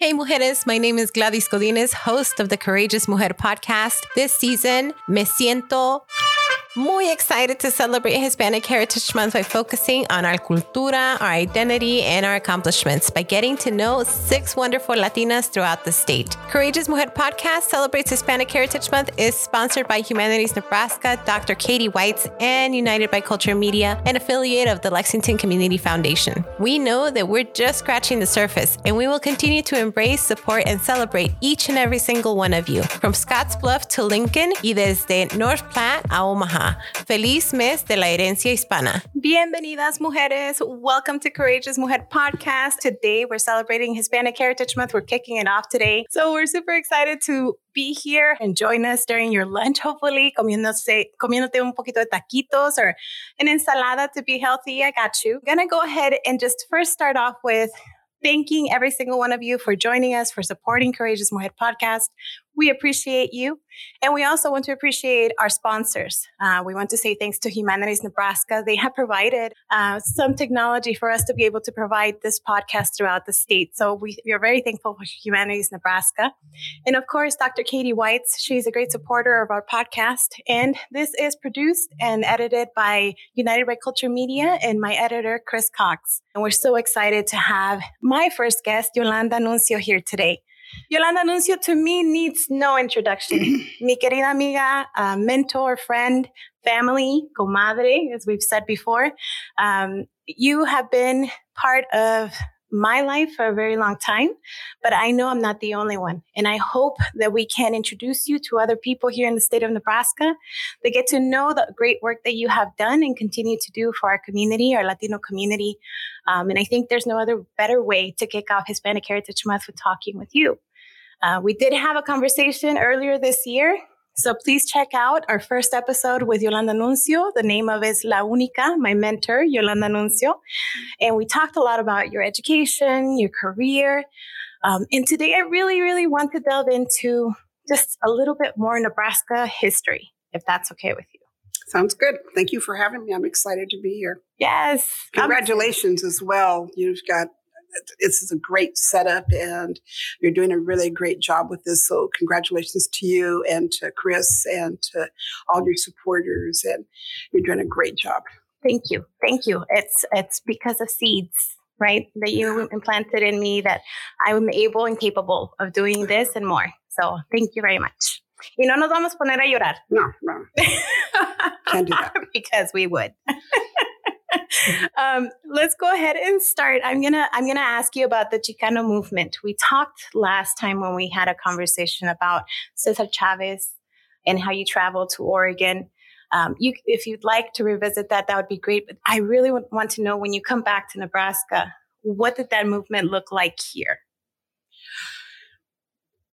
Hey, mujeres. My name is Gladys Godinez, host of the Courageous Mujer podcast. This season, me siento muy excited to celebrate Hispanic Heritage Month by focusing on our cultura, our identity, and our accomplishments by getting to know six wonderful Latinas throughout the state. Courageous Mujer podcast celebrates Hispanic Heritage Month is sponsored by Humanities Nebraska, Dr. Katie Whites, and United by Culture Media, an affiliate of the Lexington Community Foundation. We know that we're just scratching the surface, and we will continue to embrace, support, and celebrate each and every single one of you, from Scottsbluff to Lincoln y desde North Platte a Omaha. Feliz mes de la herencia hispana. Bienvenidas, mujeres. Welcome to Courageous Mujer podcast. Today, we're celebrating Hispanic Heritage Month. We're kicking it off today. So, we're super excited to be here and join us during your lunch, hopefully, comiéndose, comiéndote un poquito de taquitos or an ensalada to be healthy. I got you. I'm going to go ahead and just first start off with thanking every single one of you for joining us, for supporting Courageous Mujer podcast. We appreciate you. And we also want to appreciate our sponsors. Uh, we want to say thanks to Humanities Nebraska. They have provided uh, some technology for us to be able to provide this podcast throughout the state. So we, we are very thankful for Humanities Nebraska. And of course, Dr. Katie Whites. She's a great supporter of our podcast. And this is produced and edited by United by Culture Media and my editor, Chris Cox. And we're so excited to have my first guest, Yolanda Nuncio, here today. Yolanda Nuncio to me needs no introduction. Mi querida amiga, uh, mentor, friend, family, comadre, as we've said before. Um, you have been part of my life for a very long time, but I know I'm not the only one. And I hope that we can introduce you to other people here in the state of Nebraska that get to know the great work that you have done and continue to do for our community, our Latino community. Um, and I think there's no other better way to kick off Hispanic Heritage Month with talking with you. Uh, we did have a conversation earlier this year. So please check out our first episode with Yolanda Nuncio. The name of it is La Única, my mentor, Yolanda Nuncio. And we talked a lot about your education, your career. Um, and today I really, really want to delve into just a little bit more Nebraska history, if that's okay with you. Sounds good. Thank you for having me. I'm excited to be here. Yes. Congratulations as well. You've got it's a great setup and you're doing a really great job with this. So congratulations to you and to Chris and to all your supporters. And you're doing a great job. Thank you. Thank you. It's, it's because of seeds, right? That you implanted in me that I'm able and capable of doing this and more. So thank you very much. Y no nos vamos a poner a llorar. No, no. Can't do that. because we would. um, let's go ahead and start. I'm gonna I'm gonna ask you about the Chicano movement. We talked last time when we had a conversation about Cesar Chavez and how you traveled to Oregon. Um, you, if you'd like to revisit that, that would be great. But I really want to know when you come back to Nebraska, what did that movement look like here?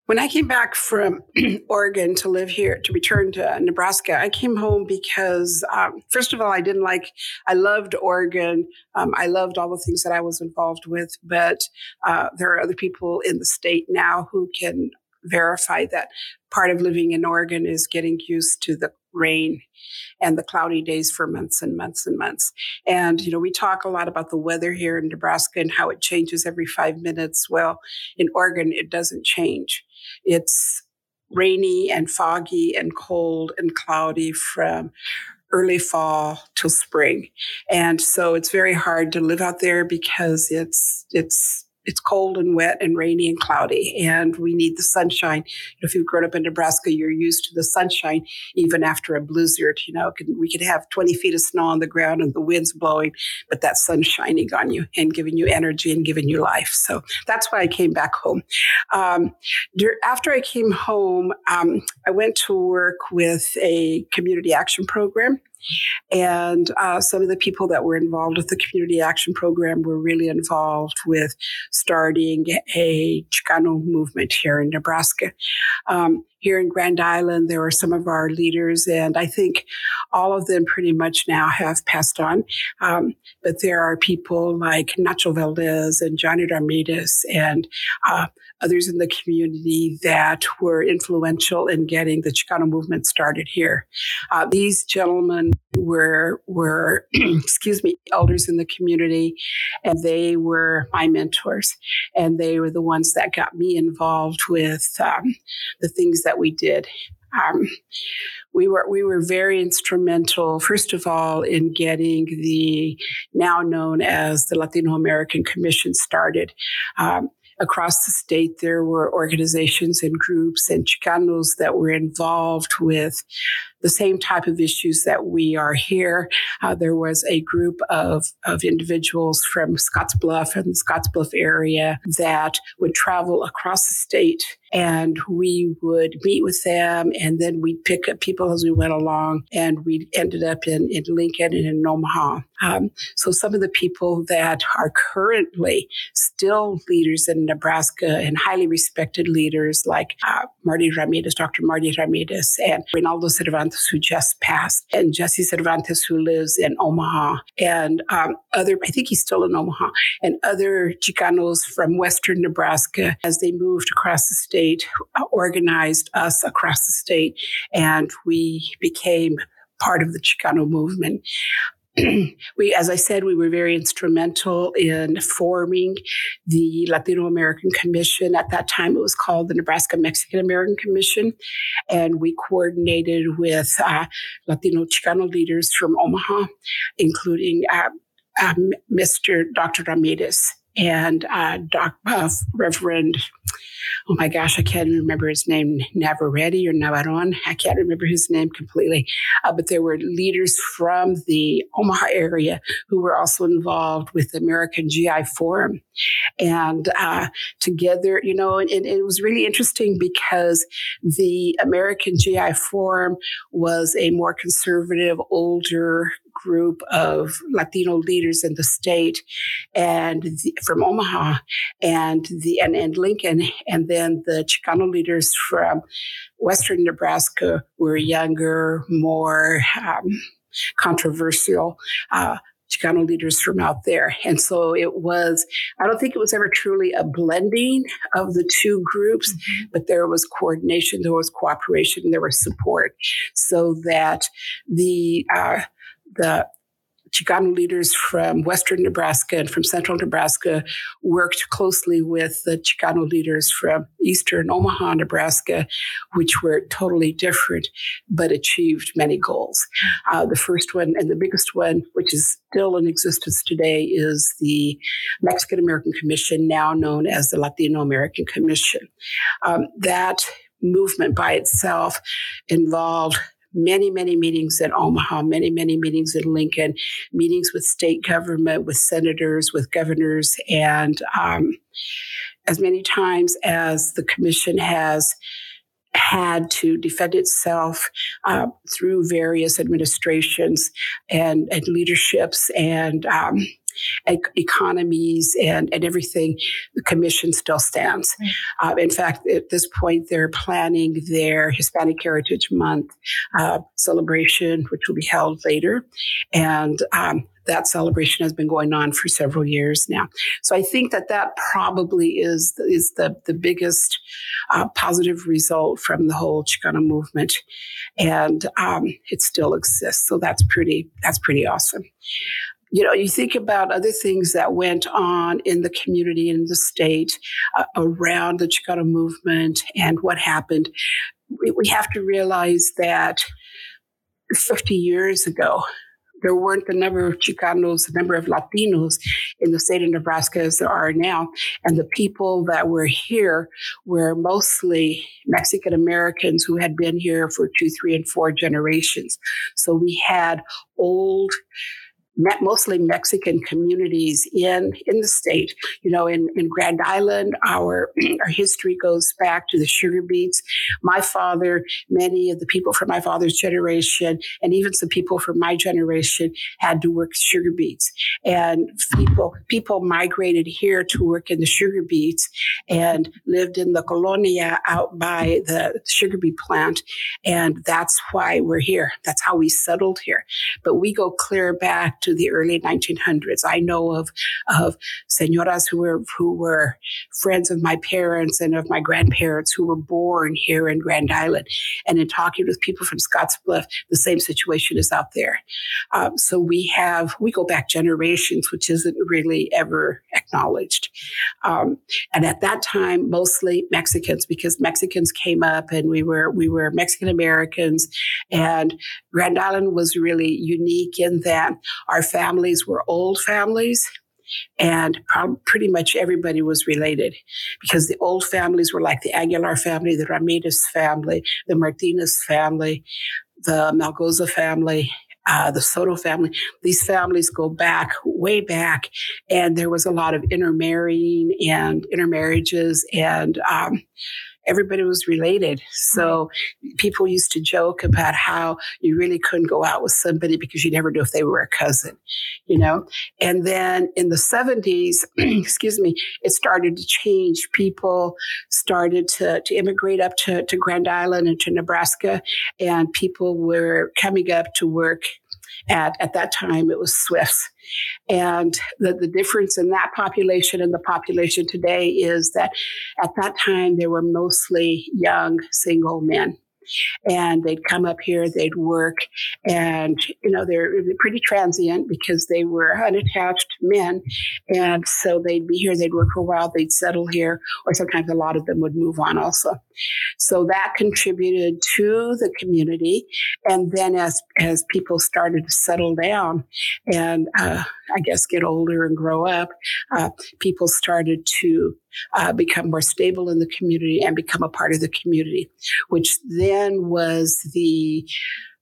When I came back from Oregon to live here, to return to Nebraska, I came home because, um, first of all, I didn't like, I loved Oregon. Um, I loved all the things that I was involved with, but uh, there are other people in the state now who can verify that part of living in Oregon is getting used to the rain and the cloudy days for months and months and months. And, you know, we talk a lot about the weather here in Nebraska and how it changes every five minutes. Well, in Oregon, it doesn't change. It's rainy and foggy and cold and cloudy from early fall till spring. And so it's very hard to live out there because it's, it's, it's cold and wet and rainy and cloudy, and we need the sunshine. If you've grown up in Nebraska, you're used to the sunshine even after a blizzard. You know, we could have 20 feet of snow on the ground and the wind's blowing, but that sun's shining on you and giving you energy and giving you life. So that's why I came back home. Um, after I came home, um, I went to work with a community action program and uh, some of the people that were involved with the community action program were really involved with starting a Chicano movement here in Nebraska. Um, here in Grand Island, there were some of our leaders, and I think all of them pretty much now have passed on. Um, but there are people like Nacho Valdez and Johnny Ramirez and uh, others in the community that were influential in getting the Chicano movement started here. Uh, these gentlemen were were excuse me elders in the community, and they were my mentors, and they were the ones that got me involved with um, the things that we did. Um, we were we were very instrumental, first of all, in getting the now known as the Latino American Commission started. Um, across the state, there were organizations and groups and Chicanos that were involved with the same type of issues that we are here. Uh, there was a group of, of individuals from Scottsbluff and the Scottsbluff area that would travel across the state and we would meet with them and then we'd pick up people as we went along and we ended up in, in Lincoln and in Omaha. Um, so some of the people that are currently still leaders in Nebraska and highly respected leaders like uh, Marty Ramirez, Dr. Marty Ramirez and Reynaldo Cervantes Who just passed, and Jesse Cervantes, who lives in Omaha, and um, other, I think he's still in Omaha, and other Chicanos from Western Nebraska as they moved across the state, organized us across the state, and we became part of the Chicano movement. we, as I said, we were very instrumental in forming the Latino American Commission. At that time, it was called the Nebraska Mexican American Commission. And we coordinated with uh, Latino Chicano leaders from Omaha, including uh, uh, Mr. Dr. Ramirez and uh, Doc, uh, Reverend oh my gosh, I can't remember his name, Navarrete or Navarron. I can't remember his name completely. Uh, but there were leaders from the Omaha area who were also involved with the American GI Forum. And uh, together, you know, and, and, it was really interesting because the American GI Forum was a more conservative, older group of Latino leaders in the state and the, from Omaha and the and, and Lincoln, and then the Chicano leaders from Western Nebraska were younger, more um, controversial. Uh, Chicano leaders from out there. And so it was, I don't think it was ever truly a blending of the two groups, mm-hmm. but there was coordination, there was cooperation, there was support so that the, uh, the Chicano leaders from Western Nebraska and from Central Nebraska worked closely with the Chicano leaders from Eastern Omaha, Nebraska, which were totally different, but achieved many goals. Uh, the first one and the biggest one, which is still in existence today, is the Mexican American Commission, now known as the Latino American Commission. Um, that movement by itself involved many, many meetings in Omaha, many, many meetings in Lincoln, meetings with state government, with senators, with governors, and um, as many times as the commission has had to defend itself uh, through various administrations and, and leaderships and um, economies and, and everything, the commission still stands. Uh, in fact, at this point, they're planning their Hispanic Heritage Month uh, celebration, which will be held later. And um, that celebration has been going on for several years now. So I think that that probably is is the the biggest uh, positive result from the whole Chicano movement, and um, it still exists. So that's pretty that's pretty awesome you know, you think about other things that went on in the community in the state uh, around the Chicano movement and what happened. We, we have to realize that 50 years ago, there weren't the number of Chicanos, the number of Latinos in the state of Nebraska as there are now. And the people that were here were mostly Mexican Americans who had been here for two, three, and four generations. So we had old, mostly Mexican communities in in the state. You know, in, in Grand Island, our our history goes back to the sugar beets. My father, many of the people from my father's generation, and even some people from my generation, had to work sugar beets. And people people migrated here to work in the sugar beets and lived in the colonia out by the sugar beet plant. And that's why we're here. That's how we settled here. But we go clear back to the early 1900s. I know of of senoras who were who were friends of my parents and of my grandparents who were born here in Grand Island. And in talking with people from Scottsbluff, the same situation is out there. Um, so we have we go back generations, which isn't really ever acknowledged. Um, and at that time, mostly Mexicans, because Mexicans came up and we were we were Mexican Americans, and Grand Island was really unique in that our families were old families and pretty much everybody was related because the old families were like the Aguilar family, the Ramirez family, the Martinez family, the Malgoza family, uh, the Soto family. These families go back, way back, and there was a lot of intermarrying and intermarriages and um, everybody was related. So people used to joke about how you really couldn't go out with somebody because you never knew if they were a cousin, you know? And then in the 70s, excuse me, it started to change. People started to, to immigrate up to, to Grand Island and to Nebraska, and people were coming up to work at, at that time, it was Swifts. And the, the difference in that population and the population today is that at that time, they were mostly young single men and they'd come up here, they'd work, and you know they're pretty transient because they were unattached men, and so they'd be here, they'd work for a while, they'd settle here, or sometimes a lot of them would move on also. So that contributed to the community, and then as as people started to settle down, and uh, I guess get older and grow up, uh, people started to uh, become more stable in the community and become a part of the community, which then was the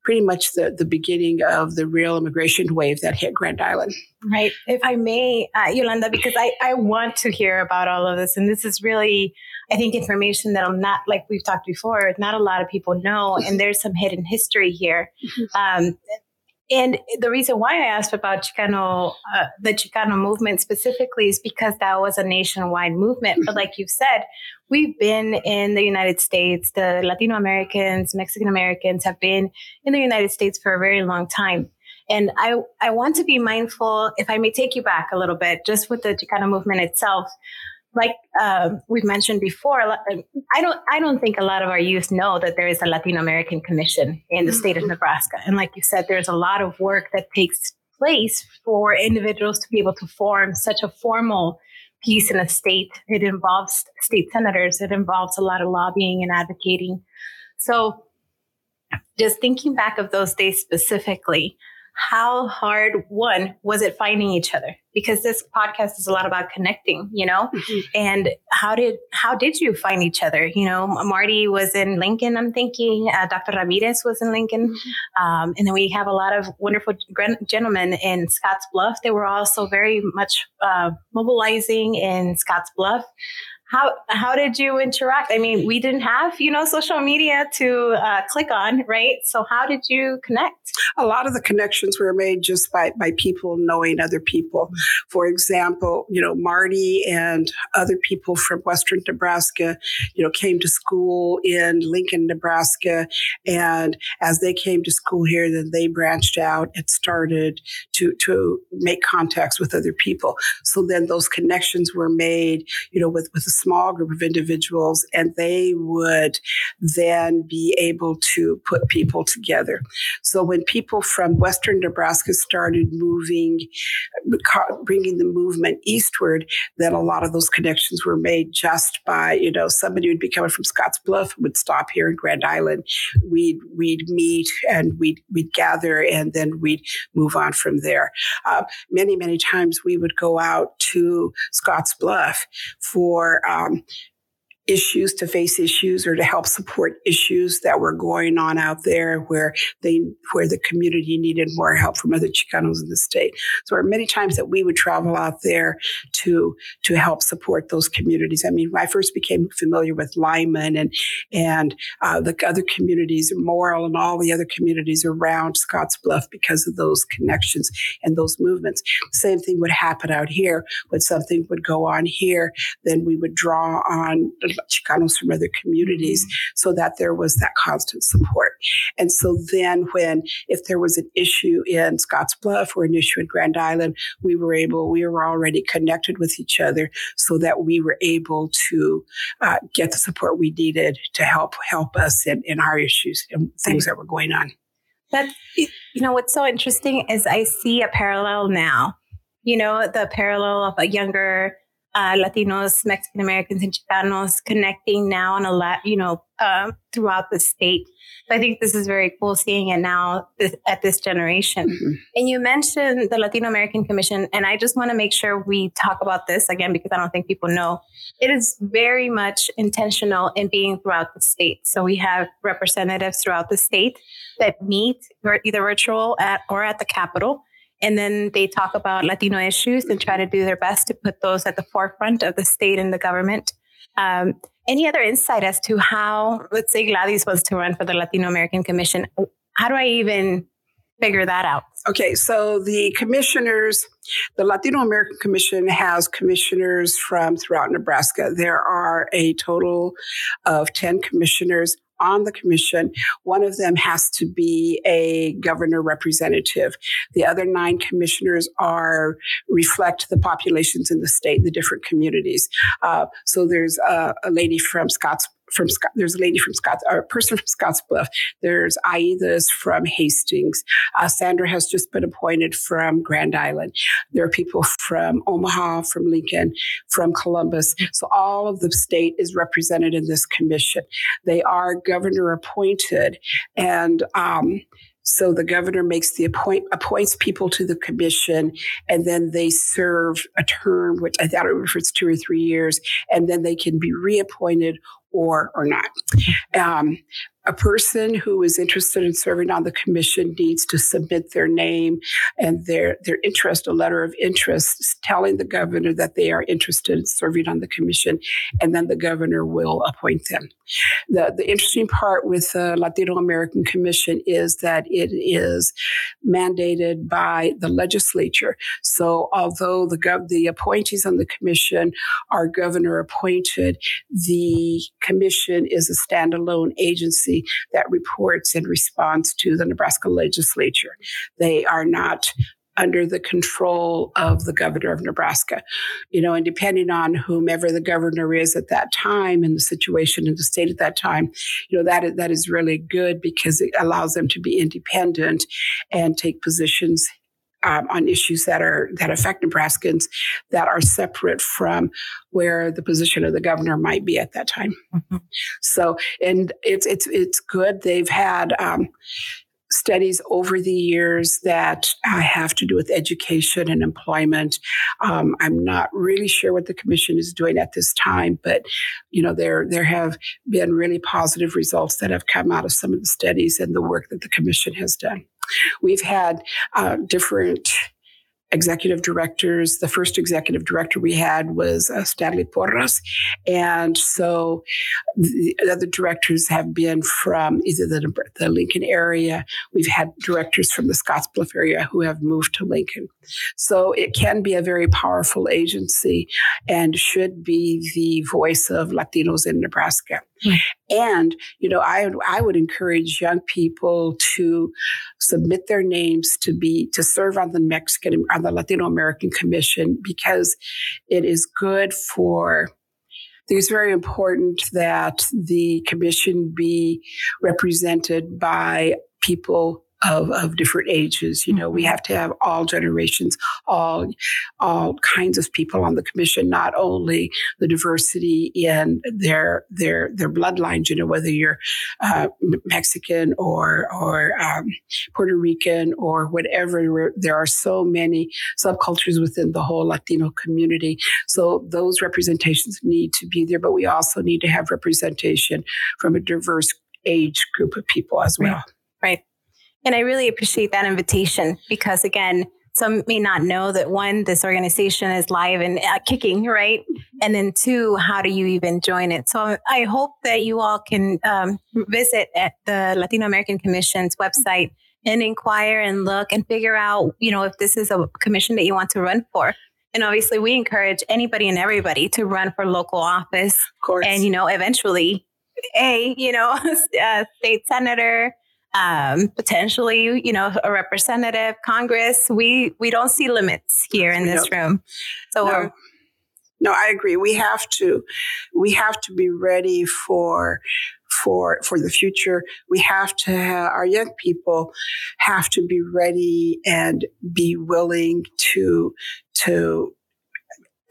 pretty much the, the beginning of the real immigration wave that hit Grand Island. Right. If I may, uh, Yolanda, because I, I want to hear about all of this. And this is really, I think, information that I'm not, like we've talked before, not a lot of people know. And there's some hidden history here. Mm-hmm. Um, and the reason why I asked about Chicano, uh, the Chicano movement specifically is because that was a nationwide movement. But like you said, we've been in the United States, the Latino Americans, Mexican Americans have been in the United States for a very long time. And I, I want to be mindful, if I may take you back a little bit, just with the Chicano movement itself like uh, we've mentioned before, I don't I don't think a lot of our youth know that there is a Latino American Commission in the state of mm-hmm. Nebraska. And like you said, there's a lot of work that takes place for individuals to be able to form such a formal piece in a state. It involves state senators. It involves a lot of lobbying and advocating. So, just thinking back of those days specifically, how hard one was it finding each other? Because this podcast is a lot about connecting you know? Mm-hmm. and how did how did you find each other? You know marty was in lincoln i'm thinking uh, dr ramirez was in lincoln. Mm-hmm. um, and then we have a lot of wonderful gentlemen in scotts bluff. They were also very much uh, mobilizing in scotts bluff how how did you interact? I mean, we didn't have you know social media to uh, click on, right? So how did you connect? A lot of the connections were made just by by people knowing other people. For example, you know Marty and other people from Western Nebraska, you know, came to school in Lincoln, Nebraska, and as they came to school here, then they branched out and started to to make contacts with other people. So then those connections were made, you know, with with small group of individuals, and they would then be able to put people together. So when people from Western Nebraska started moving, bringing the movement eastward, then a lot of those connections were made just by, you know, somebody would be coming from Scotts Bluff would stop here in Grand Island. We'd, we'd meet and we'd, we'd gather and then we'd move on from there. Uh, many, many times we would go out to Scotts Bluff for um, issues to face issues or to help support issues that were going on out there where they where the community needed more help from other Chicanos in the state. So there are many times that we would travel out there to to help support those communities. I mean, I first became familiar with Lyman and and uh, the other communities, Morrill and all the other communities around Scottsbluff because of those connections and those movements. The same thing would happen out here when something would go on here, then we would draw on Chicanos from other communities mm-hmm. so that there was that constant support. And so then when, if there was an issue in Scottsbluff or an issue in Grand Island, we were able, we were already connected with each other so that we were able to uh, get the support we needed to help, help us in, in our issues and things that were going on. That, you know, what's so interesting is I see a parallel now. You know, the parallel of a younger uh, Latinos, Mexican Americans, and Chicanos connecting now on a lot, you know, uh, throughout the state. So I think this is very cool seeing it now this, at this generation. Mm-hmm. And you mentioned the Latino American Commission, and I just want to make sure we talk about this again because I don't think people know. It is very much intentional in being throughout the state. So we have representatives throughout the state that meet either virtual at or at the Capitol and then they talk about Latino issues and try to do their best to put those at the forefront of the state and the government. Um, any other insight as to how, let's say Gladys was to run for the Latino American Commission? How do I even figure that out? Okay, so the commissioners, the Latino American Commission has commissioners from throughout Nebraska. There are a total of 10 commissioners on the commission. One of them has to be a governor representative. The other nine commissioners are reflect the populations in the state, the different communities. Uh, so there's a, a lady from Scotts from Scott. There's a lady from Scott, or a person from Scottsbluff. There's Aida's from Hastings. Uh, Sandra has just been appointed from Grand Island. There are people from Omaha, from Lincoln, from Columbus. So all of the state is represented in this commission. They are governor appointed, and um, so the governor makes the appoint appoints people to the commission, and then they serve a term, which I don't thought it was two or three years, and then they can be reappointed or or not. Um, a person who is interested in serving on the commission needs to submit their name and their, their interest, a letter of interest telling the governor that they are interested in serving on the commission, and then the governor will appoint them. The, the interesting part with the Latino American Commission is that it is mandated by the legislature. So although the, gov- the appointees on the commission are governor appointed, the commission is a standalone agency agency that reports and responds to the Nebraska legislature. They are not under the control of the governor of Nebraska. You know, and depending on whomever the governor is at that time and the situation in the state at that time, you know, that that is really good because it allows them to be independent and take positions um, on issues that are that affect Nebraskans that are separate from where the position of the governor might be at that time. Mm-hmm. So, and it's it's it's good. They've had. Um, studies over the years that have to do with education and employment. Um, I'm not really sure what the commission is doing at this time, but you know there there have been really positive results that have come out of some of the studies and the work that the commission has done. We've had uh, different executive directors. The first executive director we had was uh, Stanley Porras. And so the other directors have been from either the, the Lincoln area. We've had directors from the Scottsbluff area who have moved to Lincoln. So it can be a very powerful agency and should be the voice of Latinos in Nebraska. And, you know, I, I would encourage young people to submit their names to be, to serve on the Mexican, on the Latino American Commission because it is good for I think it's very important that the commission be represented by people of, of different ages. You know, we mm-hmm. have to have all generations, all all kinds of people on the commission, not only the diversity in their their their bloodlines. You know, whether you're uh, Mexican or or um, Puerto Rican or whatever. There are so many subcultures within the whole Latino community. So those representations need to be there, but we also need to have representation from a diverse age group of people as well. Right. right. And I really appreciate that invitation because, again, some may not know that one, this organization is live and uh, kicking, right? And then two, how do you even join it? So I hope that you all can um, visit at the Latino American Commission's website and inquire and look and figure out, you know, if this is a commission that you want to run for. And obviously, we encourage anybody and everybody to run for local office. Of course. And, you know, eventually, a, you know, a state senator, um, potentially, you know, a representative, Congress. We we don't see limits here in this room. So no. no, I agree. We have to we have to be ready for for for the future. We have to have, our young people have to be ready and be willing to to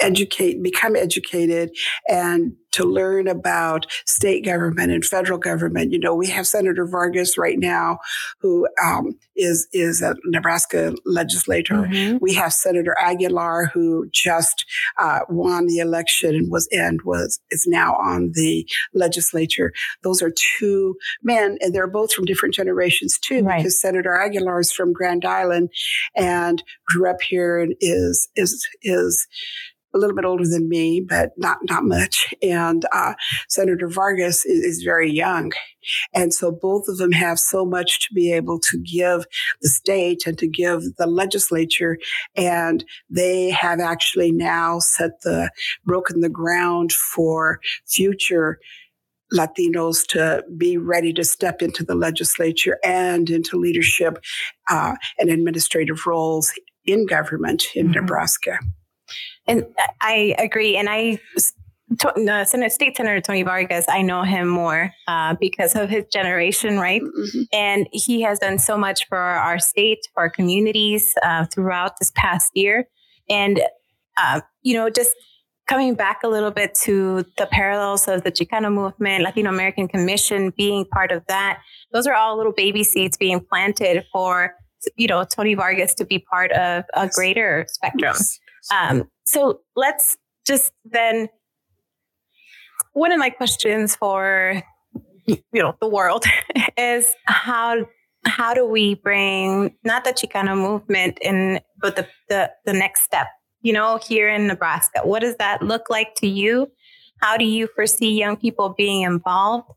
educate, become educated and to learn about state government and federal government. You know, we have Senator Vargas right now, who um, is is a Nebraska legislator. Mm-hmm. We have Senator Aguilar, who just uh, won the election and was and was is now on the legislature. Those are two men, and they're both from different generations too, right. because Senator Aguilar is from Grand Island and grew up here and is is is a little bit older than me, but not not much. And uh, Senator Vargas is, is, very young, and so both of them have so much to be able to give the state and to give the legislature. And they have actually now set the broken the ground for future. Latinos to be ready to step into the legislature and into leadership uh, and administrative roles in government in mm-hmm. Nebraska. And I agree. And I, uh, Senator, State Senator Tony Vargas, I know him more uh, because of his generation, right? Mm-hmm. And he has done so much for our state, for our communities uh, throughout this past year. And, uh, you know, just coming back a little bit to the parallels of the Chicano movement, Latino American Commission being part of that, those are all little baby seeds being planted for, you know, Tony Vargas to be part of a greater spectrum. Um, so let's just then. One of my questions for you know the world is how how do we bring not the Chicano movement in, but the, the the next step? You know, here in Nebraska, what does that look like to you? How do you foresee young people being involved?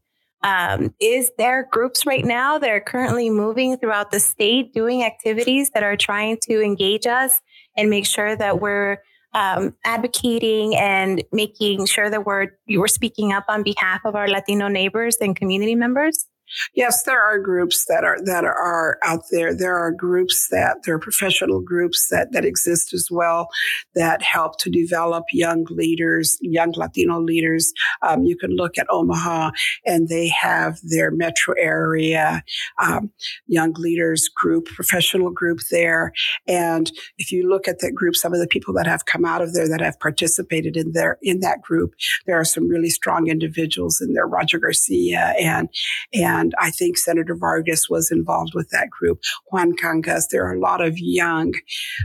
Um, is there groups right now that are currently moving throughout the state doing activities that are trying to engage us and make sure that we're um, advocating and making sure that we're we're speaking up on behalf of our Latino neighbors and community members? Yes, there are groups that are that are out there. There are groups that there are professional groups that that exist as well that help to develop young leaders, young Latino leaders. Um, you can look at Omaha, and they have their metro area um, young leaders group, professional group there. And if you look at that group, some of the people that have come out of there that have participated in there in that group, there are some really strong individuals in there. Roger Garcia and and and I think Senator Vargas was involved with that group. Juan Cangas. There are a lot of young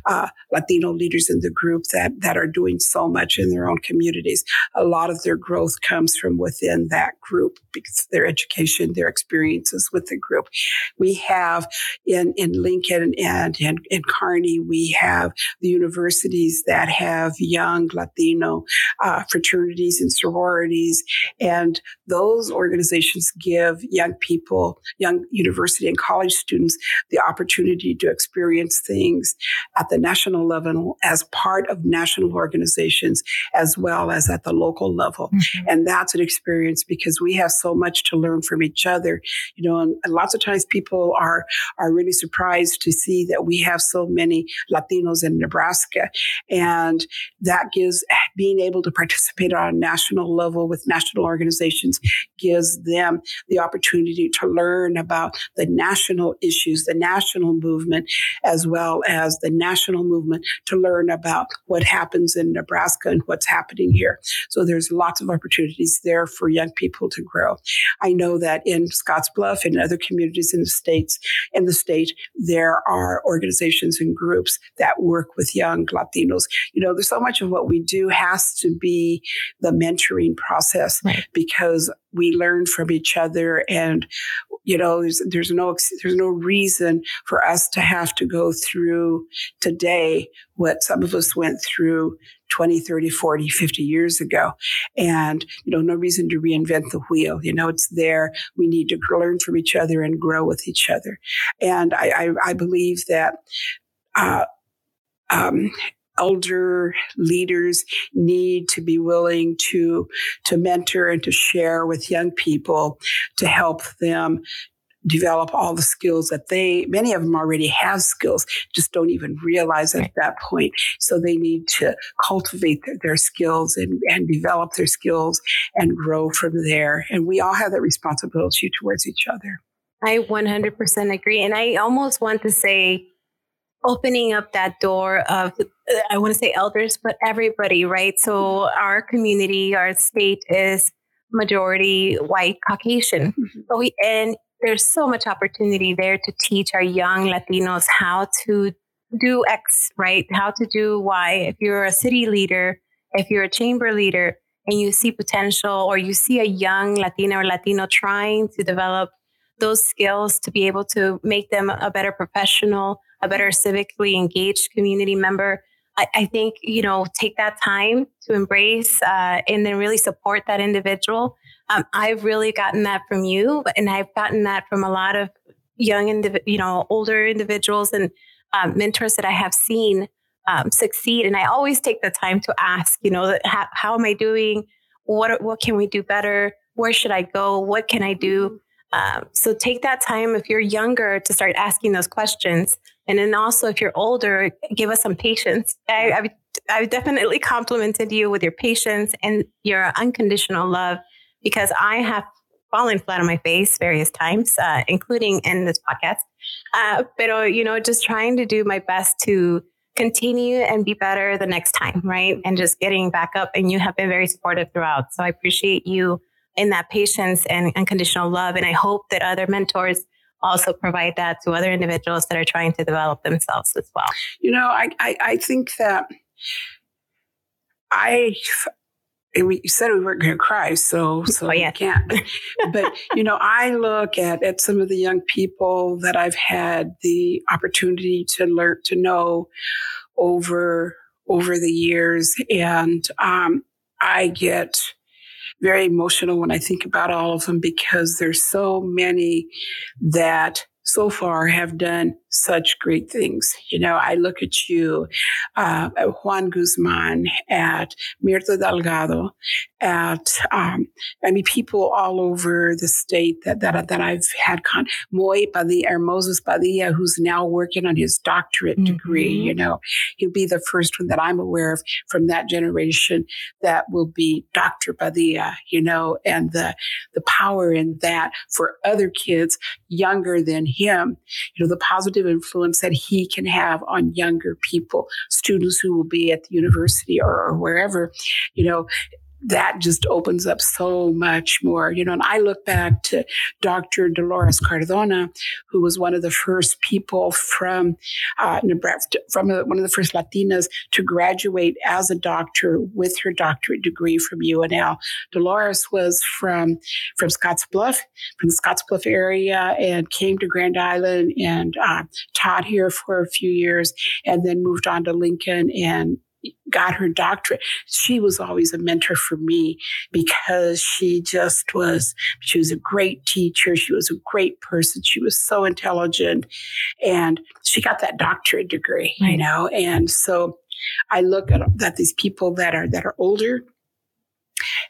uh, Latino leaders in the group that, that are doing so much in their own communities. A lot of their growth comes from within that group because their education, their experiences with the group. We have in, in Lincoln and in, in Kearney, we have the universities that have young Latino uh, fraternities and sororities. And those organizations give young people, young university and college students, the opportunity to experience things at the national level as part of national organizations as well as at the local level. Mm-hmm. And that's an experience because we have so much to learn from each other, you know, and, and lots of times people are, are really surprised to see that we have so many Latinos in Nebraska. And that gives being able to participate on a national level with national organizations gives them the opportunity opportunity to learn about the national issues, the national movement, as well as the national movement to learn about what happens in Nebraska and what's happening here. So there's lots of opportunities there for young people to grow. I know that in Scottsbluff and other communities in the states, in the state, there are organizations and groups that work with young Latinos. You know, there's so much of what we do has to be the mentoring process right. because we learn from each other and you know there's there's no there's no reason for us to have to go through today what some of us went through 20 30 40 50 years ago. And you know no reason to reinvent the wheel you know it's there. We need to learn from each other and grow with each other. And i i, I believe that uh, um, elder leaders need to be willing to to mentor and to share with young people to help them develop all the skills that they many of them already have skills just don't even realize at that point. So they need to cultivate their, their skills and, and develop their skills and grow from there. And we all have that responsibility towards each other. I 100% agree. And i almost want to say opening up that door of I want to say elders, but everybody, right? So our community, our state is majority white Caucasian. Mm-hmm. But we and there's so much opportunity there to teach our young Latinos how to do X, right? How to do Y. If you're a city leader, if you're a chamber leader and you see potential or you see a young Latina or Latino trying to develop those skills to be able to make them a better professional, a better civically engaged community member. I, I think, you know, take that time to embrace uh, and then really support that individual. Um, I've really gotten that from you, and I've gotten that from a lot of young, indiv- you know, older individuals and um, mentors that I have seen um, succeed. And I always take the time to ask, you know, how, how am I doing? What what can we do better? Where should I go? What can I do? Um, so take that time if you're younger to start asking those questions. And then also if you're older, give us some patience. I, I've, I've definitely complimented you with your patience and your unconditional love because I have fallen flat on my face various times, uh, including in this podcast. Uh, but, you know, just trying to do my best to continue and be better the next time, right? And just getting back up. And you have been very supportive throughout. So I appreciate you in that patience and unconditional love. And I hope that other mentors also provide that to other individuals that are trying to develop themselves as well. You know, I, I, I think that I we said we weren't going to cry, so so oh, yeah. can't. but you know, I look at at some of the young people that I've had the opportunity to learn to know over over the years, and um, I get very emotional when I think about all of them because there's so many that so far have done such great things. You know, I look at you, uh, at Juan Guzman, at Mirta Delgado, at, um, I mean, people all over the state that, that, that I've had con, Moy Padilla, Hermosos Padilla, who's now working on his doctorate mm-hmm. degree, you know, he'll be the first one that I'm aware of from that generation that will be Dr. Padilla, you know, and the, the power in that for other kids younger than him, you know, the positive influence that he can have on younger people, students who will be at the university or, or wherever, you know, that just opens up so much more, you know. And I look back to Dr. Dolores Cardona, who was one of the first people from uh, Nebraska, from one of the first Latinas to graduate as a doctor with her doctorate degree from UNL. Dolores was from from Scottsbluff, from the Scottsbluff area, and came to Grand Island and uh, taught here for a few years, and then moved on to Lincoln and got her doctorate, she was always a mentor for me because she just was, she was a great teacher. She was a great person. She was so intelligent and she got that doctorate degree, you know? And so I look at, at these people that are, that are older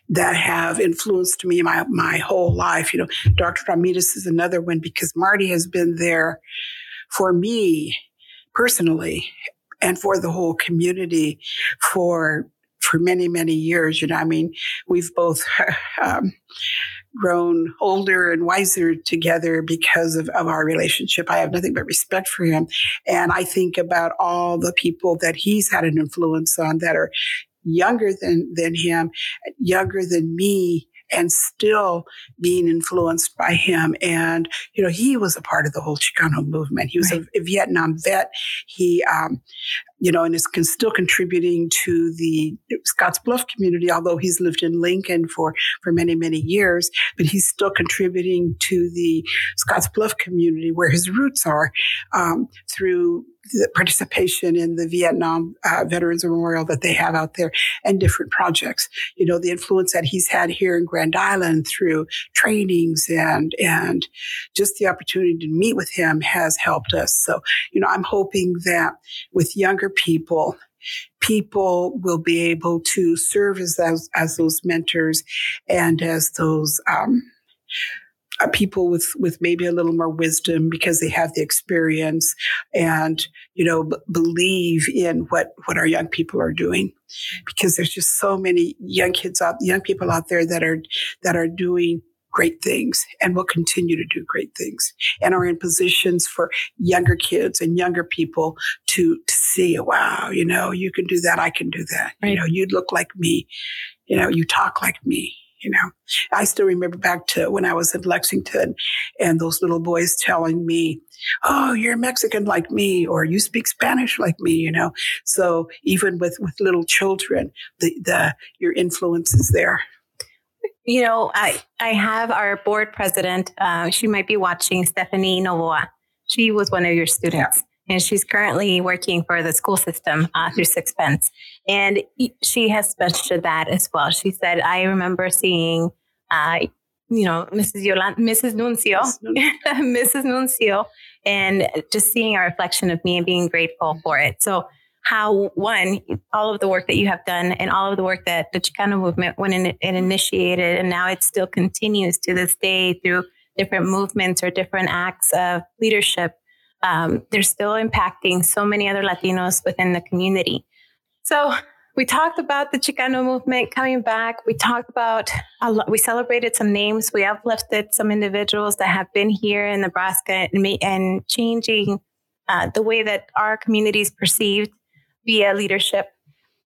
that have influenced me my, my whole life. You know, Dr. Ramirez is another one because Marty has been there for me personally and for the whole community for for many many years you know i mean we've both um, grown older and wiser together because of, of our relationship. I have nothing but respect for him. And I think about all the people that he's had an influence on that are younger than, than him, younger than me, and still being influenced by him. And, you know, he was a part of the whole Chicano movement. He was right. a, a, Vietnam vet. He, um, you know, and is con- still contributing to the Scottsbluff community, although he's lived in Lincoln for, for many, many years, but he's still contributing to the Scottsbluff community where his roots are um, through the participation in the Vietnam uh, Veterans Memorial that they have out there and different projects. You know, the influence that he's had here in Grand Island through trainings and, and just the opportunity to meet with him has helped us. So, you know, I'm hoping that with younger people, people will be able to serve as those, as those mentors and as those, um, uh, people with with maybe a little more wisdom because they have the experience and you know b- believe in what what our young people are doing. Because there's just so many young kids out young people out there that are that are doing great things and will continue to do great things and are in positions for younger kids and younger people to, to see, wow, you know, you can do that. I can do that. Right. You know, you look like me. You know, you talk like me. You know, I still remember back to when I was in Lexington and those little boys telling me, Oh, you're Mexican like me, or you speak Spanish like me, you know. So even with, with little children, the, the, your influence is there. You know, I, I have our board president. Uh, she might be watching, Stephanie Novoa. She was one of your students. And she's currently working for the school system uh, through Sixpence. And she has mentioned that as well. She said, "I remember seeing, uh, you know, Mrs. Yolanda, Mrs. Nuncio, Mrs. Nuncio, and just seeing a reflection of me and being grateful for it." So how one all of the work that you have done and all of the work that the Chicano movement when it, it initiated and now it still continues to this day through different movements or different acts of leadership um, they're still impacting so many other Latinos within the community. So we talked about the Chicano movement coming back. We talked about, we celebrated some names. We uplifted some individuals that have been here in Nebraska and, and changing uh, the way that our community is perceived via leadership.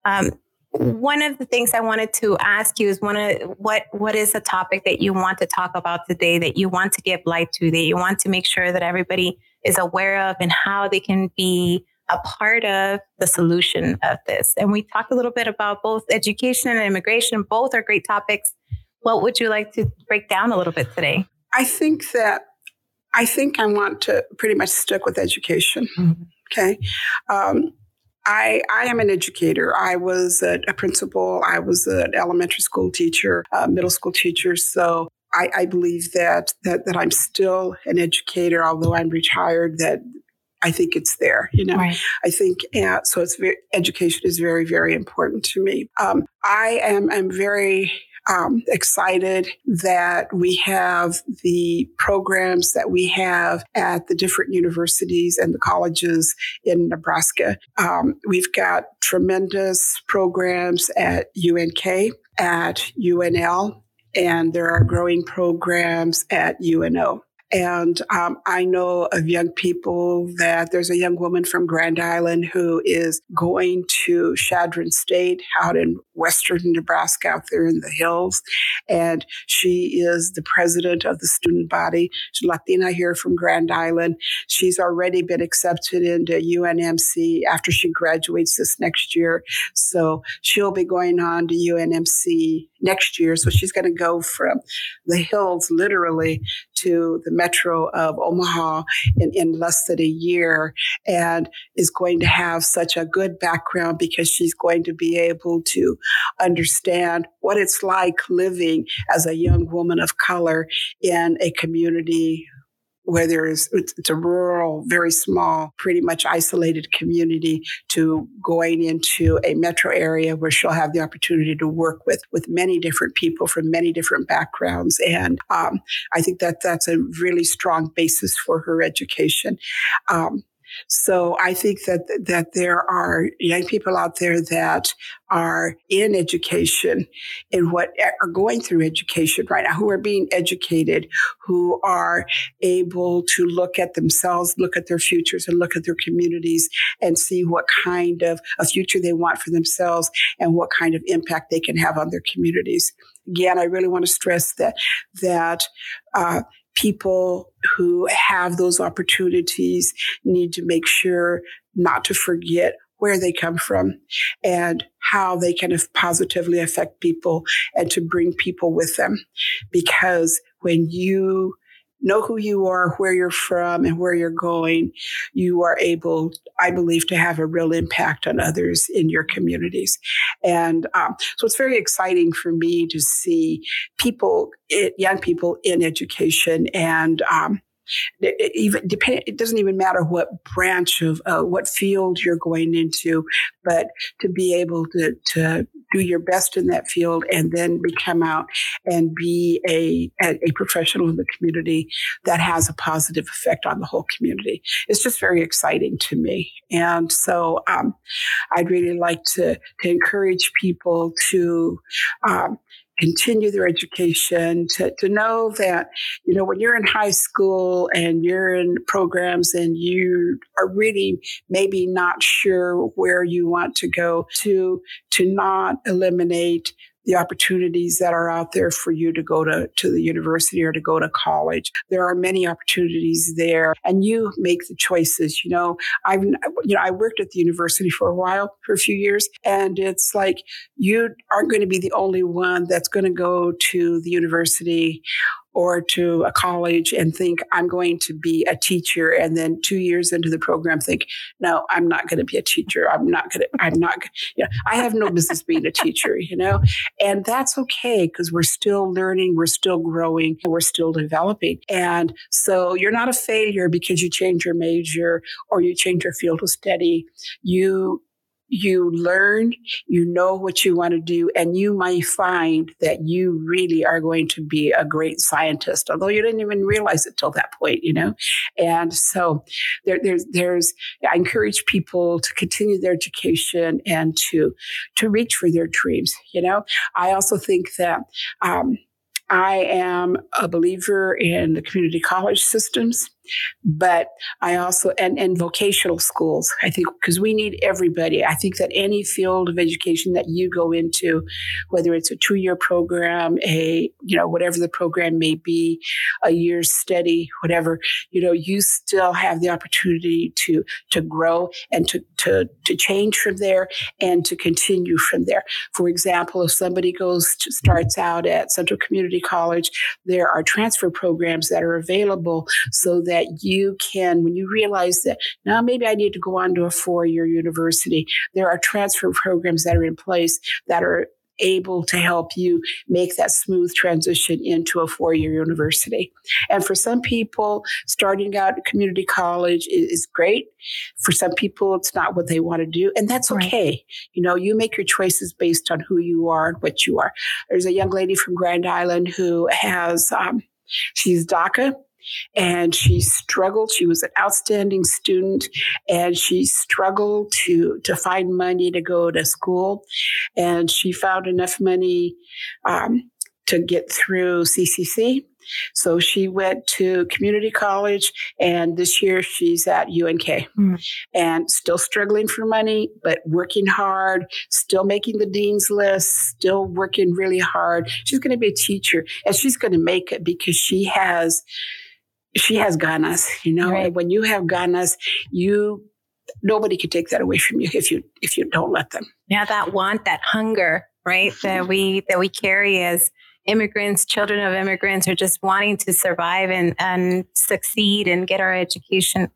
Um, one of the things I wanted to ask you is one of what what is a topic that you want to talk about today that you want to give light to that you want to make sure that everybody is aware of and how they can be a part of the solution of this. And we talked a little bit about both education and immigration. Both are great topics. What would you like to break down a little bit today? I think that I think I want to pretty much stick with education. Mm-hmm. Okay. Um, I, I am an educator. I was a, a principal. I was an elementary school teacher, a middle school teacher. So I, I believe that, that that I'm still an educator, although I'm retired. That I think it's there. You know, right. I think uh, so. It's very, education is very very important to me. Um, I am I'm very um, excited that we have the programs that we have at the different universities and the colleges in Nebraska. Um, we've got tremendous programs at UNK, at UNL, and there are growing programs at UNO. And um, I know of young people that there's a young woman from Grand Island who is going to Chadron State out in western Nebraska, out there in the hills. And she is the president of the student body. She's Latina here from Grand Island. She's already been accepted into UNMC after she graduates this next year. So she'll be going on to UNMC next year. So she's going to go from the hills literally to the metro of Omaha in, in less than a year and is going to have such a good background because she's going to be able to understand what it's like living as a young woman of color in a community where there is it's a rural, very small, pretty much isolated community to going into a metro area where she'll have the opportunity to work with with many different people from many different backgrounds, and um, I think that that's a really strong basis for her education. Um, So I think that that there are young people out there that are in education and what are going through education right now, who are being educated, who are able to look at themselves, look at their futures, and look at their communities and see what kind of a future they want for themselves and what kind of impact they can have on their communities. Again, I really want to stress that that uh, people who have those opportunities need to make sure not to forget where they come from and how they can positively affect people and to bring people with them. Because when you know who you are, where you're from, and where you're going, you are able, I believe, to have a real impact on others in your communities. And um, so it's very exciting for me to see people, young people in education and um, it, even depend, it doesn't even matter what branch of uh, what field you're going into, but to be able to to do your best in that field and then come out and be a, a professional in the community that has a positive effect on the whole community. It's just very exciting to me. And so um, I'd really like to, to encourage people to um, continue their education, to, to know that, you know, when you're in high school and you're in programs and you are really maybe not sure where you want to go, to, to not eliminate the opportunities that are out there for you to go to, to the university or to go to college. There are many opportunities there and you make the choices. You know, I've, you know, I worked at the university for a while, for a few years, and it's like you aren't going to be the only one that's going to go to the university or to a college and think I'm going to be a teacher and then 2 years into the program think no I'm not going to be a teacher. I'm not going to I'm not you know I have no business being a teacher you know? And that's okay because we're still learning we're still growing we're still developing. And so you're not a failure because you change your major or you change your field of study. You you learn, you know what you want to do, and you might find that you really are going to be a great scientist, although you didn't even realize it till that point, you know? And so there, there's, there's, I encourage people to continue their education and to, to reach for their dreams, you know? I also think that, um, I am a believer in the community college systems. But I also, and, and vocational schools, I think, because we need everybody. I think that any field of education that you go into, whether it's a two year program, a, you know, whatever the program may be, a year's study, whatever, you know, you still have the opportunity to, to grow and to, to, to change from there and to continue from there. For example, if somebody goes, to, starts out at Central Community College, there are transfer programs that are available so that that you can, when you realize that now maybe I need to go on to a four year university, there are transfer programs that are in place that are able to help you make that smooth transition into a four year university. And for some people, starting out at community college is, is, great. For some people, it's not what they want to do. And that's okay. Right. You know, you make your choices based on who you are and what you are. There's a young lady from Grand Island who has, um, she's DACA and she struggled. She was an outstanding student, and she struggled to to find money to go to school, and she found enough money um, to get through CCC. So she went to community college, and this year she's at UNK mm. and still struggling for money, but working hard, still making the dean's list, still working really hard. She's going to be a teacher, and she's going to make it because she has she has ganas, you know, right. when you have ganas, you nobody can take that away from you if you if you don't let them. Yeah, that want, that hunger, right? That we that we carry as immigrants, children of immigrants are just wanting to survive and and succeed and get our education.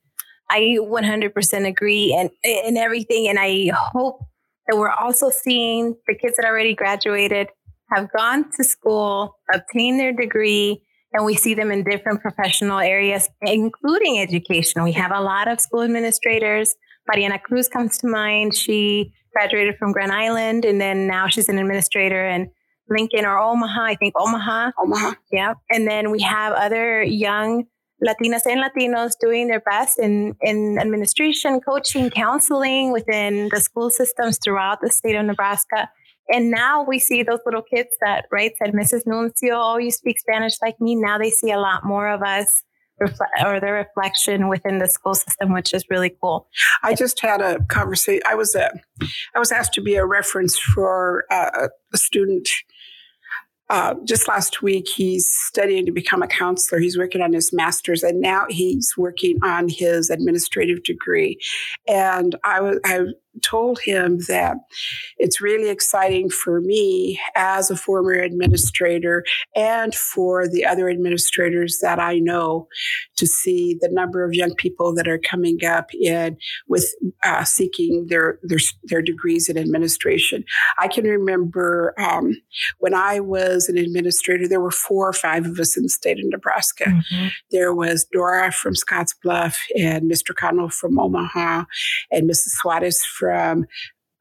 I 100% agree and in everything and I hope that we're also seeing the kids that already graduated have gone to school, obtained their degree, and we see them in different professional areas, including education. We have a lot of school administrators. Mariana Cruz comes to mind. She graduated from Grand Island and then now she's an administrator in Lincoln or Omaha. I think Omaha. Omaha. Yeah. And then we have other young Latinas and Latinos doing their best in, in administration, coaching, counseling within the school systems throughout the state of Nebraska. And now we see those little kids that, right, said, Mrs. Nuncio, oh, you speak Spanish like me. Now they see a lot more of us or the reflection within the school system, which is really cool. I just had a conversation. I was a, I was asked to be a reference for uh, a student uh, just last week, he's studying to become a counselor. He's working on his master's, and now he's working on his administrative degree. And I was I told him that it's really exciting for me as a former administrator and for the other administrators that I know to see the number of young people that are coming up in with uh, seeking their, their their degrees in administration. I can remember um, when I was an administrator, there were four or five of us in the state of Nebraska. Mm-hmm. There was Dora from Scottsbluff and Mr. Connell from Omaha and Mrs. Suarez from from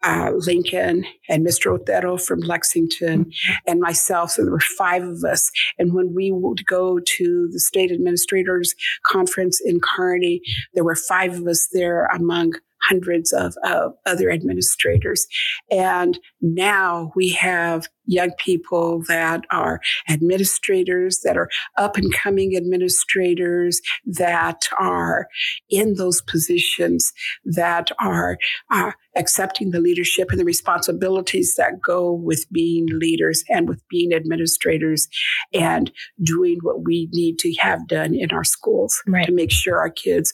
uh, Lincoln and Mr. Otero from Lexington mm-hmm. and myself. So there were five of us. And when we would go to the state administrators conference in Kearney, there were five of us there among hundreds of, of other administrators. And now we have young people that are administrators, that are up and coming administrators, that are in those positions, that are uh, accepting the leadership and the responsibilities that go with being leaders and with being administrators and doing what we need to have done in our schools right. to make sure our kids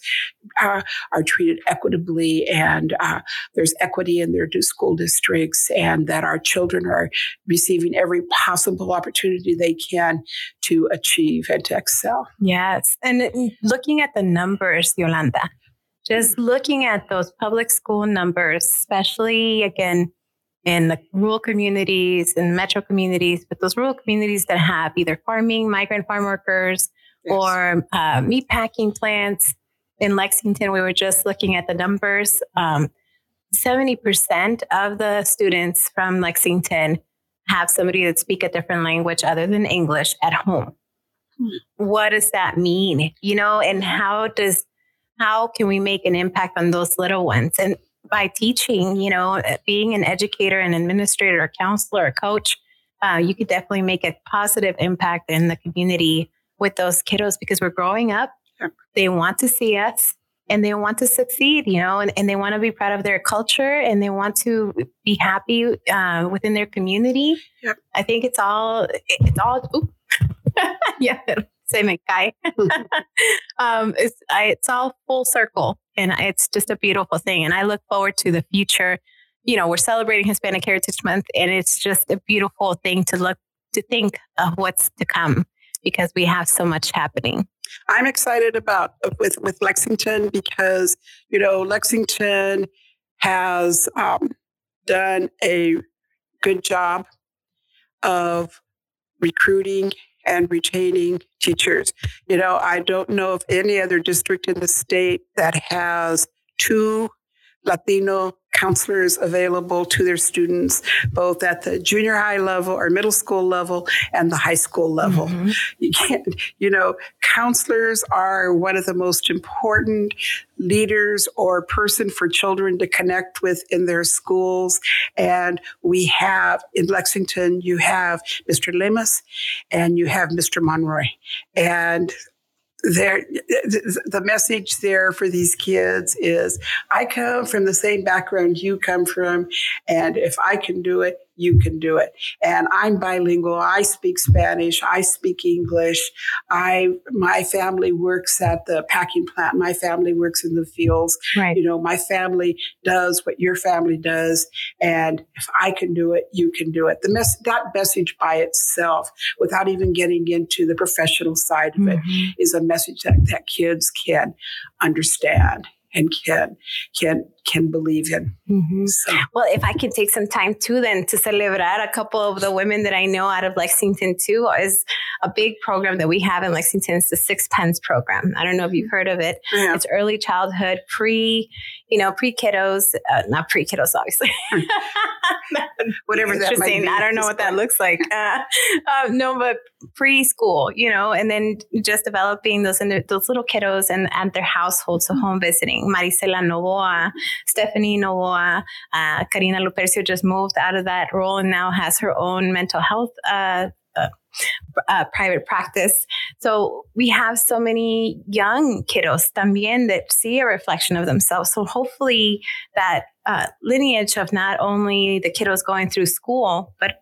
uh, are treated equitably and uh, there's equity in their school districts and that our children are receiving every possible opportunity they can to achieve and to excel. Yes. And looking at the numbers, Yolanda, just looking at those public school numbers, especially again in the rural communities and metro communities, but those rural communities that have either farming, migrant farm workers, yes. or uh, meat packing plants. In Lexington, we were just looking at the numbers. Um, 70% of the students from Lexington have somebody that speak a different language other than English at home. What does that mean? You know, and how does how can we make an impact on those little ones? And by teaching, you know, being an educator, an administrator, a counselor, a coach, uh, you could definitely make a positive impact in the community with those kiddos because we're growing up. They want to see us and they want to succeed, you know, and, and they want to be proud of their culture and they want to be happy uh, within their community. Yep. I think it's all, it's all, yeah, se me cae. um, it's, I, it's all full circle and it's just a beautiful thing. And I look forward to the future. You know, we're celebrating Hispanic Heritage Month and it's just a beautiful thing to look, to think of what's to come because we have so much happening. I'm excited about with with Lexington because you know Lexington has um, done a good job of recruiting and retaining teachers. You know, I don't know of any other district in the state that has two Latino counselors available to their students, both at the junior high level or middle school level and the high school level. Mm-hmm. You can't, you know, counselors are one of the most important leaders or person for children to connect with in their schools. And we have in Lexington, you have Mr. Lemus and you have Mr. Monroy. And there the message there for these kids is i come from the same background you come from and if i can do it you can do it. And I'm bilingual. I speak Spanish. I speak English. I, my family works at the packing plant. My family works in the fields. Right. You know, my family does what your family does. And if I can do it, you can do it. The mess, that message by itself, without even getting into the professional side of mm-hmm. it, is a message that, that kids can understand and can can can believe in. Mm-hmm. So. Well, if I can take some time too, then to celebrate a couple of the women that I know out of Lexington too, is a big program that we have in Lexington. It's the Sixpence program. I don't know if you've heard of it. Yeah. It's early childhood, pre, you know, pre kiddos, uh, not pre kiddos, obviously. whatever that might Interesting. be I don't know what that looks like. Uh, uh, no, but preschool, you know, and then just developing those those little kiddos and at their household. So home visiting. Maricela Novoa, Stephanie Novoa, uh, Karina Lupercio just moved out of that role and now has her own mental health. Uh, uh, uh, private practice. So we have so many young kiddos también that see a reflection of themselves. So hopefully that uh, lineage of not only the kiddos going through school, but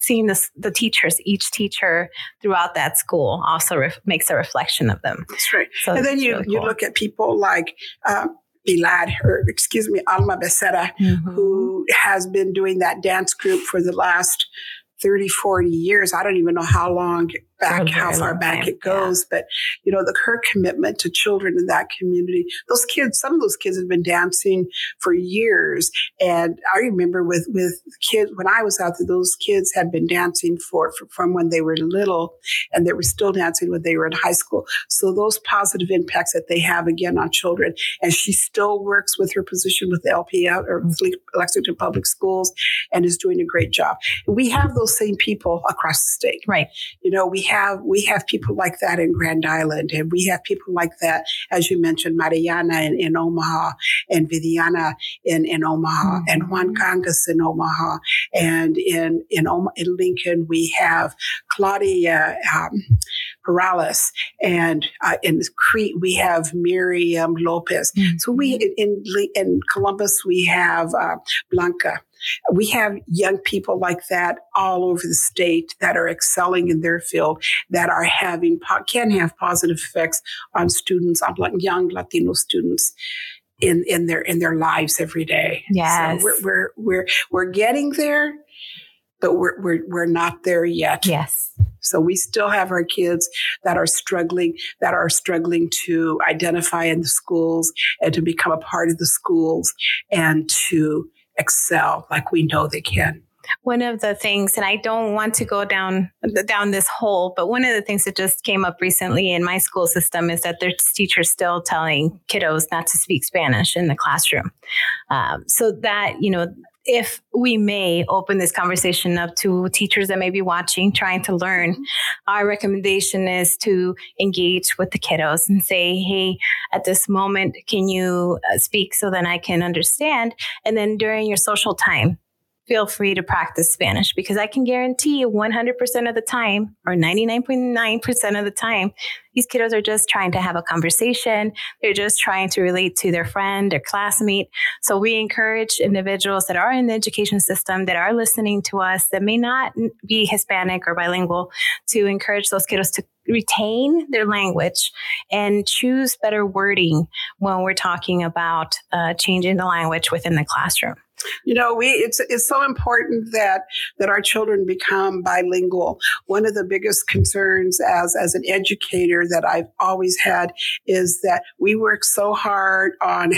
seeing the, the teachers, each teacher throughout that school also ref- makes a reflection of them. That's right. So and then you, really you look at people like uh, Bilad, or excuse me, Alma Becerra, Mhm. who has been doing that dance group for the last 30, 40 years. I don't even know how long back, how far back time, it goes, but you know, the her commitment to children in that community, those kids, some of those kids have been dancing for years. And I remember with, with kids, when I was out there, those kids had been dancing for, for, from when they were little and they were still dancing when they were in high school. So those positive impacts that they have again on children. And she still works with her position with the LPL or Lexington Public Schools and is doing a great job. We have those same people across the state. Right. You know, we have we have people like that in Grand Island, and we have people like that, as you mentioned, Mariana in, in Omaha, and Viviana in, in Omaha, Mhm. and Juan Cangas in Omaha, and in in, in Lincoln we have Claudia um, Perales, and uh, in Crete we have Miriam Lopez. So we in in, in Columbus we have uh, Blanca. We have young people like that all over the state that are excelling in their field, that are having can have positive effects on students, on young Latino students in in their in their lives every day. Yes. so we're we're we're we're getting there, but we're we're we're not there yet. Yes. So we still have our kids that are struggling, that are struggling to identify in the schools and to become a part of the schools and to excel like we know they can. one of the things and i don't want to go down down this hole but one of the things that just came up recently in my school system is that there's teachers still telling kiddos not to speak spanish in the classroom um, so that you know if we may open this conversation up to teachers that may be watching trying to learn our recommendation is to engage with the kiddos and say hey at this moment can you uh, speak so then i can understand? And then during your social time feel free to practice Spanish because I can guarantee you 100% of the time or 99.9% of the time, these kiddos are just trying to have a conversation. They're just trying to relate to their friend, their classmate. So we encourage individuals that are in the education system that are listening to us that may not be Hispanic or bilingual to encourage those kiddos to retain their language and choose better wording when we're talking about uh, changing the language within the classroom. You know, we it's it's so important that that our children become bilingual. One of the biggest concerns as as an educator that I've always had is that we work so hard on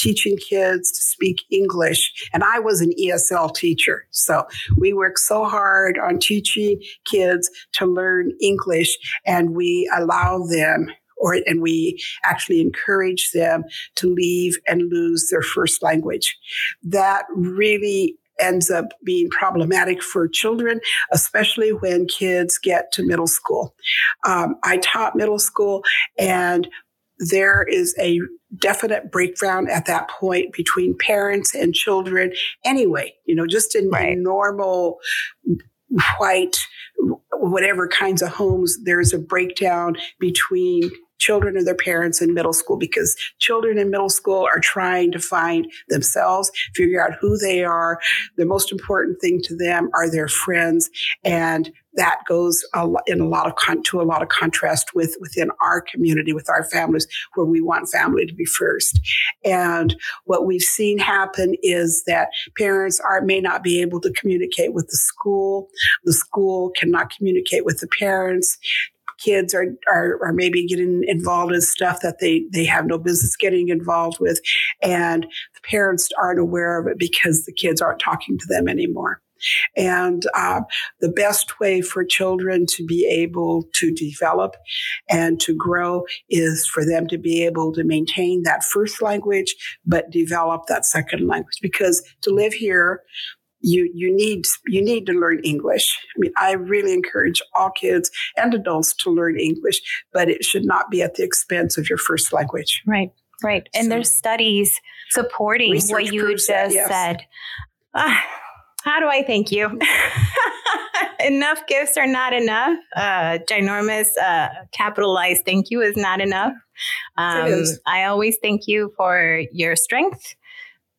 teaching kids to speak English. And I was an ESL teacher. So we work so hard on teaching kids to learn English and we allow them or and we actually encourage them to leave and lose their first language. That really ends up being problematic for children, especially when kids get to middle school. Um, I taught middle school, and there is a definite breakdown at that point between parents and children. Anyway, you know, just in, Right. in normal white, whatever kinds of homes, there's a breakdown between children and their parents in middle school because children in middle school are trying to find themselves, figure out who they are. The most important thing to them are their friends. And that goes a lo- in a lot of con- to a lot of contrast with within our community, with our families, where we want family to be first. And what we've seen happen is that parents are may not be able to communicate with the school. The school cannot communicate with the parents kids are, are are maybe getting involved in stuff that they they have no business getting involved with and the parents aren't aware of it because the kids aren't talking to them anymore. And uh, the best way for children to be able to develop and to grow is for them to be able to maintain that first language but develop that second language. Because to live here you you need you need to learn English. I mean, I really encourage all kids and adults to learn English, but it should not be at the expense of your first language. Right. Right. And so, there's studies supporting what you just that, yes. said. Ah, how do I thank you? enough gifts are not enough. Uh, ginormous, uh, capitalized thank you is not enough. Um, I always thank you for your strength.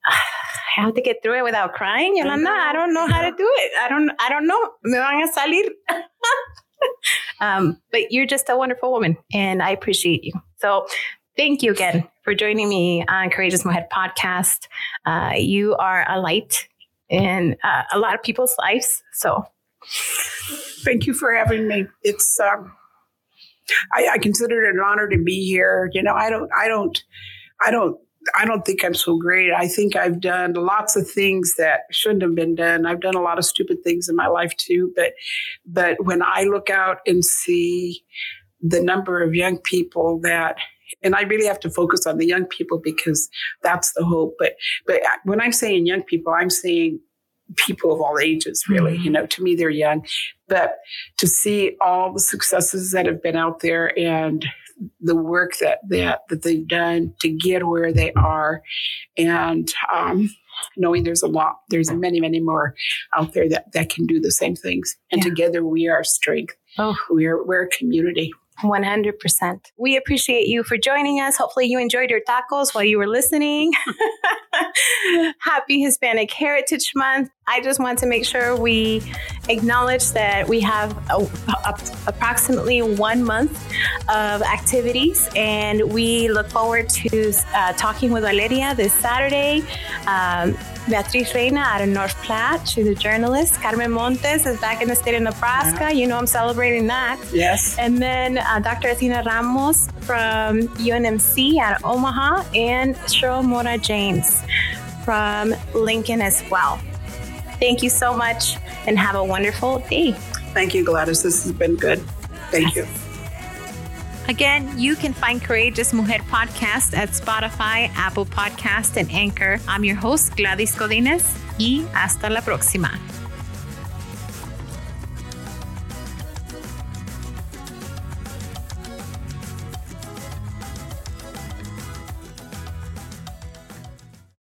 I have to get through it without crying, Yolanda. I don't know how to do it. I don't. I don't know. Me van a salir. um, but you're just a wonderful woman, and I appreciate you. So, thank you again for joining me on Courageous Mujer podcast. Uh, you are a light in uh, a lot of people's lives. So, thank you for having me. It's um, I, I consider it an honor to be here. You know, I don't, I don't, I don't I don't think I'm so great. I think I've done lots of things that shouldn't have been done. I've done a lot of stupid things in my life too, but but when I look out and see the number of young people that and I really have to focus on the young people because that's the hope. But but when I'm saying young people, I'm saying people of all ages, really. Mm-hmm. You know, to me, they're young. But to see all the successes that have been out there and the work that that that they've done to get where they are, and um, knowing there's a lot, there's many, many more out there that that can do the same things, and yeah. together we are strength. Oh, we're we're a community. 100%. We appreciate you for joining us. Hopefully, you enjoyed your tacos while you were listening. Happy Hispanic Heritage Month. I just want to make sure we acknowledge that we have a, a, approximately one month of activities, and we look forward to uh, talking with Valeria this Saturday. Um, Beatriz Reina out of North Platte. She's a journalist. Carmen Montes is back in the state of Nebraska. Yeah. You know, I'm celebrating that. Yes. And then uh, Dr. Athena Ramos from UNMC out of Omaha and Cheryl Mora James from Lincoln as well. Thank you so much and have a wonderful day. Thank you, Gladys. This has been good. Thank you. Again, you can find Courageous Mujer podcast at Spotify, Apple Podcast, and Anchor. I'm your host, Gladys Codines, y hasta la próxima.